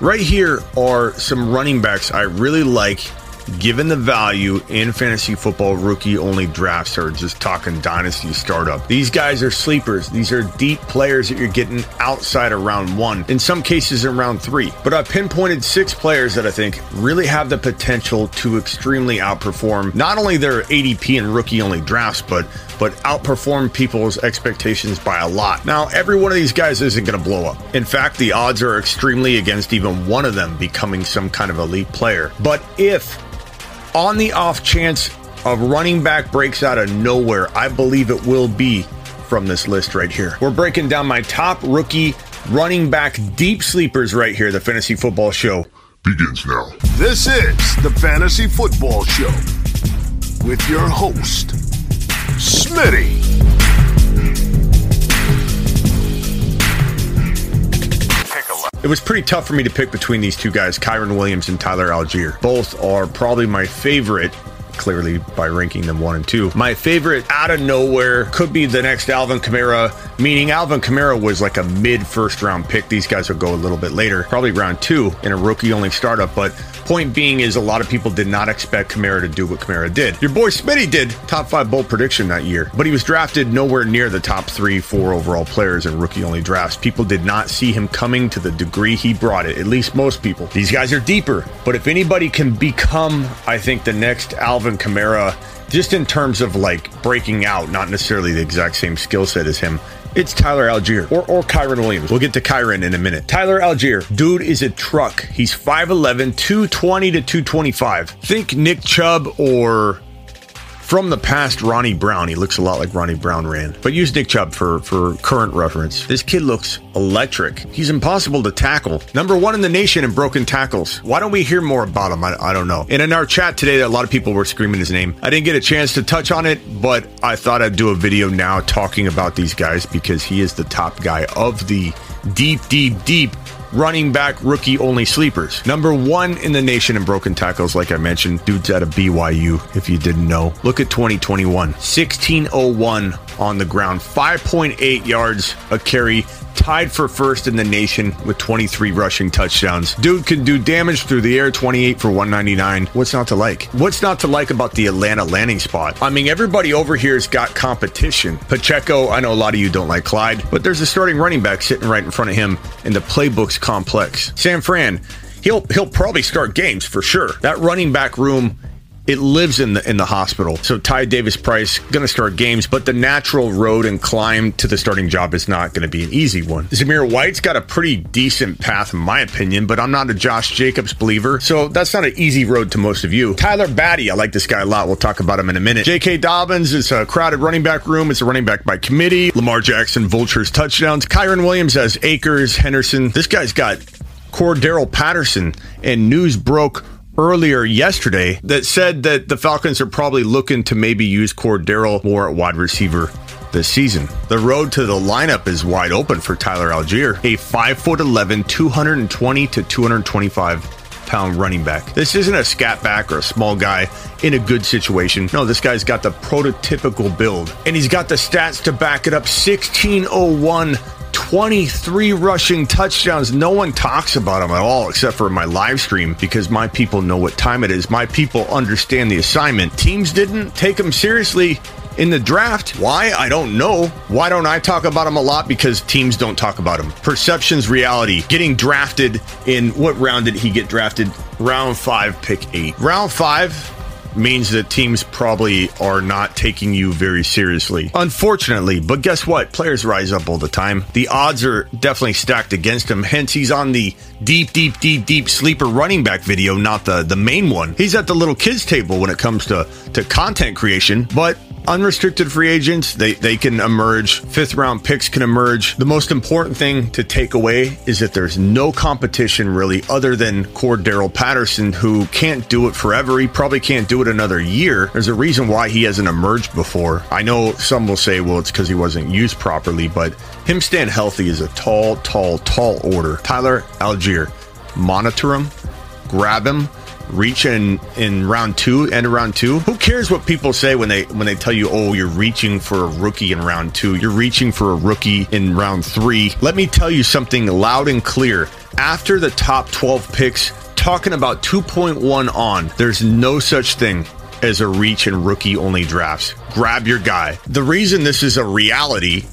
Right here are some running backs I really like given the value in fantasy football rookie only drafts or just talking dynasty startup. These guys are sleepers. These are deep players that you're getting outside of round one, in some cases in round three. But I've pinpointed six players that I think really have the potential to extremely outperform not only their ADP and rookie only drafts, but but outperform people's expectations by a lot. Now, every one of these guys isn't going to blow up. In fact, the odds are extremely against even one of them becoming some kind of elite player. But if on the off chance a running back breaks out of nowhere, I believe it will be from this list right here. We're breaking down my top rookie running back deep sleepers right here, the Fantasy Football Show. Begins now. This is the Fantasy Football Show with your host, Smitty. It was pretty tough for me to pick between these two guys, Kyren Williams and Tyler Allgeier. Both are probably my favorite clearly by ranking them one and two. My favorite out of nowhere could be the next Alvin Kamara, meaning Alvin Kamara was like a mid first round pick. These guys will go a little bit later, probably round two in a rookie only startup. But point being is a lot of people did not expect Kamara to do what Kamara did. Your boy Smitty did top five bold prediction that year, but he was drafted nowhere near the top three, four overall players in rookie only drafts. People did not see him coming to the degree he brought it, at least most people. These guys are deeper, but if anybody can become, I think, the next Alvin Kamara, just in terms of like breaking out, not necessarily the exact same skill set as him. It's Tyler Allgeier or, or Kyren Williams. We'll get to Kyren in a minute. Tyler Allgeier, dude is a truck. He's 5'11, 220 to 225. Think Nick Chubb or from the past, Ronnie Brown. He looks a lot like Ronnie Brown ran, but use Nick Chubb for, for current reference. This kid looks electric. He's impossible to tackle. Number one in the nation in broken tackles. Why don't we hear more about him? I, I don't know. And in our chat today, a lot of people were screaming his name. I didn't get a chance to touch on it, but I thought I'd do a video now talking about these guys because he is the top guy of the deep, deep, deep running back rookie only sleepers. Number one in the nation in broken tackles, like I mentioned. Dude's out of BYU, if you didn't know. Look at 2021 1601 on the ground, 5.8 yards a carry, tied for first in the nation with 23 rushing touchdowns. Dude can do damage through the air, 28 for 199. What's not to like? What's not to like about the Atlanta landing spot? I mean, everybody over here's got competition. Pacheco, I know a lot of you don't like Clyde, but there's a starting running back sitting right in front of him, in the playbook's complex. San Fran, he'll he'll probably start games for sure. That running back room it lives in the in the hospital. So Ty Davis Price going to start games, but the natural road and climb to the starting job is not going to be an easy one. Zamir White's got a pretty decent path, in my opinion, but I'm not a Josh Jacobs believer, so that's not an easy road to most of you. Tyler Badie, I like this guy a lot. We'll talk about him in a minute. J.K. Dobbins is a crowded running back room. It's a running back by committee. Lamar Jackson vultures touchdowns. Kyren Williams has Akers, Henderson. This guy's got Cordarrelle Patterson, and news broke earlier yesterday that said that the Falcons are probably looking to maybe use Cordarrelle more at wide receiver this season. The road to the lineup is wide open for Tyler Allgeier, a 5'11, 220 to 225 pound running back. This isn't a scat back or a small guy in a good situation. No, this guy's got the prototypical build and he's got the stats to back it up 1601 23 rushing touchdowns. No one talks about him at all except for my live stream because my people know what time it is. My people understand the assignment. Teams didn't take him seriously in the draft. Why? I don't know. Why don't I talk about him a lot? Because teams don't talk about him. Perception's reality. Getting drafted in what round did he get drafted? Round five, pick eight. Round five, means that teams probably are not taking you very seriously. Unfortunately, but guess what? Players rise up all the time. The odds are definitely stacked against him. Hence, he's on the deep, deep, deep, deep sleeper running back video, not the the main one. He's at the little kids table when it comes to to content creation, but unrestricted free agents, they, they can emerge. Fifth round picks can emerge. The most important thing to take away is that there's no competition really other than Cordarrelle Patterson, who can't do it forever. He probably can't do it another year. There's a reason why he hasn't emerged before. I know some will say, well, it's because he wasn't used properly, but him staying healthy is a tall, tall, tall order. Tyler Allgeier, monitor him, grab him reach in in round two and round two? Who cares what people say when they when they tell you oh you're reaching for a rookie in round two. You're reaching for a rookie in round three. Let me tell you something loud and clear. After the top 12 picks talking about 2.1 on there's no such thing as a reach in rookie only drafts. Grab your guy. The reason this is a reality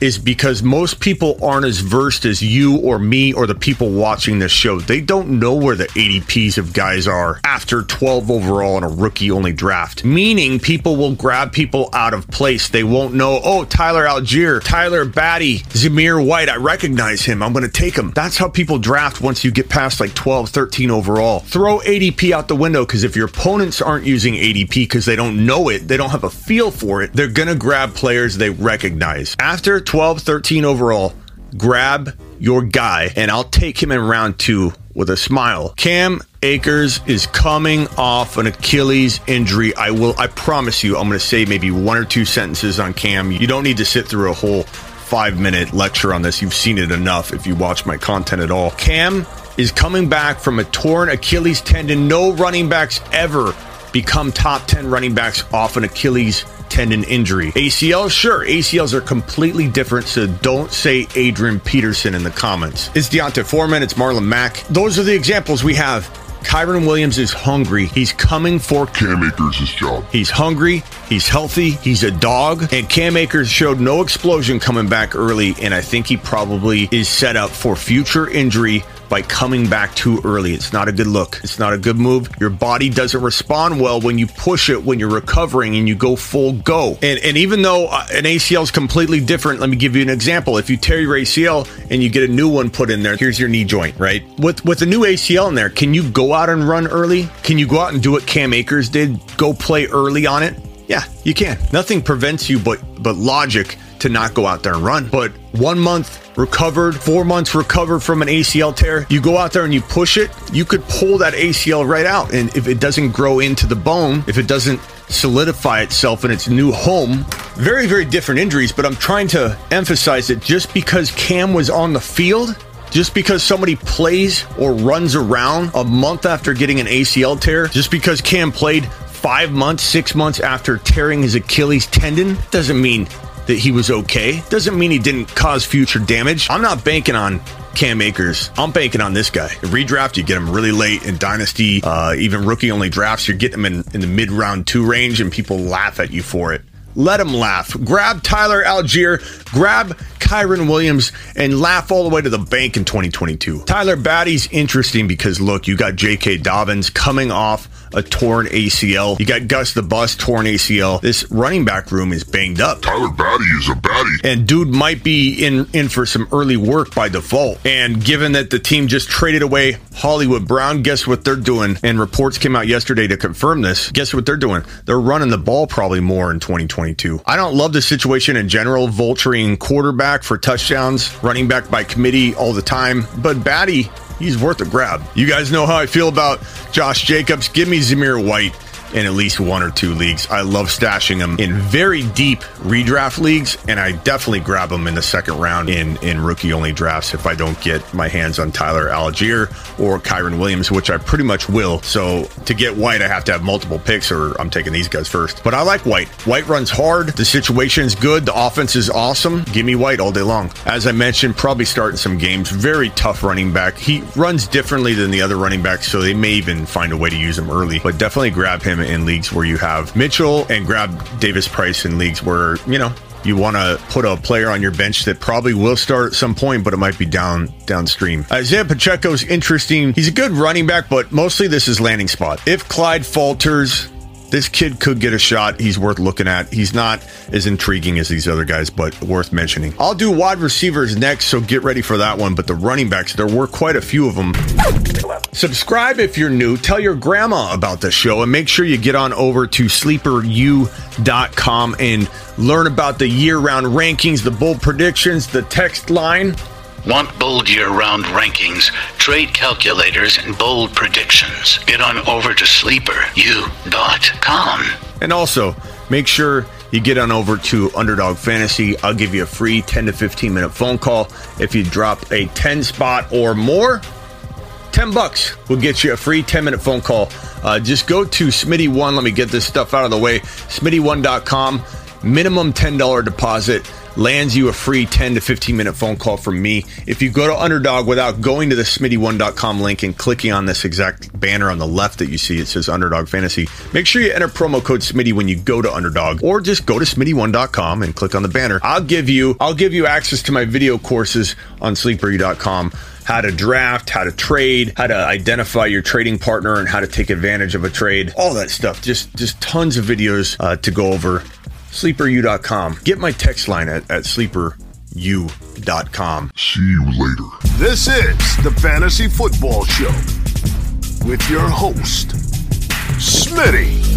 is because most people aren't as versed as you or me or the people watching this show. They don't know where the ADPs of guys are after 12 overall in a rookie only draft. Meaning people will grab people out of place. They won't know, oh, Tyler Allgeier, Tyler Badie, Zamir White, I recognize him. I'm going to take him. That's how people draft once you get past like 12, 13 overall. Throw ADP out the window because if your opponents aren't using ADP because they don't know it, they don't have a feel for it, they're going to grab players they recognize. After 12, 13 overall, grab your guy, and I'll take him in round two with a smile. Cam Akers is coming off an Achilles injury. I will, I promise you, I'm going to say maybe one or two sentences on Cam. You don't need to sit through a whole five minute lecture on this. You've seen it enough if you watch my content at all. Cam is coming back from a torn Achilles tendon. No running backs ever become top 10 running backs off an Achilles tendon injury. ACL, sure, ACLs are completely different, so don't say Adrian Peterson in the comments. It's D'Onta Foreman, it's Marlon Mack. Those are the examples we have. Kyren Williams is hungry. He's coming for Cam Akers' job. He's hungry. He's healthy. He's a dog. And Cam Akers showed no explosion coming back early. And I think he probably is set up for future injury by coming back too early. It's not a good look. It's not a good move. Your body doesn't respond well when you push it when you're recovering and you go full go. And, and even though uh, an ACL is completely different, let me give you an example. If you tear your ACL and you get a new one put in there, here's your knee joint, right? With with a new ACL in there, can you go out and run early? Can you go out and do what Cam Akers did? Go play early on it? Yeah, you can. Nothing prevents you but but logic to not go out there and run. But one month recovered, four months recovered from an ACL tear, you go out there and you push it, you could pull that ACL right out. And if it doesn't grow into the bone, if it doesn't solidify itself in its new home, very, very different injuries. But I'm trying to emphasize that just because Cam was on the field, just because somebody plays or runs around a month after getting an ACL tear, just because Cam played five months, six months after tearing his Achilles tendon, doesn't mean that he was okay. Doesn't mean he didn't cause future damage. I'm not banking on Cam Akers. I'm banking on this guy. Redraft, you get him really late in Dynasty, uh, even rookie only drafts, you're getting him in, in the mid round two range, and people laugh at you for it. Let them laugh. Grab Tyler Allgeier, grab Kyren Williams, and laugh all the way to the bank in 2022. Tyler Badie's interesting because look, you got J.K. Dobbins coming off a torn ACL. You got Gus the Bus, torn ACL. This running back room is banged up. Tyler Badie is a baddie. And dude might be in, in for some early work by default. And given that the team just traded away Hollywood Brown, guess what they're doing? And reports came out yesterday to confirm this. Guess what they're doing? They're running the ball probably more in 2022. I don't love the situation in general, vulturing quarterback for touchdowns, running back by committee all the time. But Badie he's worth a grab. You guys know how I feel about Josh Jacobs. Give me Zamir White in at least one or two leagues. I love stashing them in very deep redraft leagues, and I definitely grab them in the second round in, in rookie only drafts if I don't get my hands on Tyler Allgeier or Kyren Williams, which I pretty much will. So to get White, I have to have multiple picks, or I'm taking these guys first. But I like White. White runs hard. The situation is good. The offense is awesome. Give me White all day long. As I mentioned, probably starting some games. Very tough running back. He runs differently than the other running backs, so they may even find a way to use him early. But definitely grab him in leagues where you have Mitchell and grab Davis Price in leagues where, you know, you want to put a player on your bench that probably will start at some point, but it might be down downstream. Isaiah Pacheco's interesting. He's a good running back, but mostly this is landing spot. If Clyde falters, this kid could get a shot. He's worth looking at. He's not as intriguing as these other guys, but worth mentioning. I'll do wide receivers next, so get ready for that one. But the running backs, there were quite a few of them. Subscribe if you're new. Tell your grandma about the show and make sure you get on over to sleeperu.com and learn about the year round rankings, the bold predictions, the text line. Want bold year round rankings, trade calculators, and bold predictions? Get on over to sleeperu.com. And also, make sure you get on over to Underdog Fantasy. I'll give you a free 10 to 15 minute phone call if you drop a 10 spot or more. 10 bucks will get you a free 10 minute phone call. Uh, just go to Smitty1. Let me get this stuff out of the way. Smitty1.com. Minimum $10 deposit lands you a free 10 to 15 minute phone call from me. If you go to Underdog without going to the Smitty1.com link and clicking on this exact banner on the left that you see, it says Underdog Fantasy, make sure you enter promo code Smitty when you go to Underdog or just go to Smitty1.com and click on the banner. I'll give you, I'll give you access to my video courses on sleeperu.com how to draft, how to trade, how to identify your trading partner, and how to take advantage of a trade. All that stuff. Just just tons of videos uh, to go over sleeperu.com. Get my text line at, at sleeperu.com. See you later. This is the Fantasy Football Show with your host, Smitty.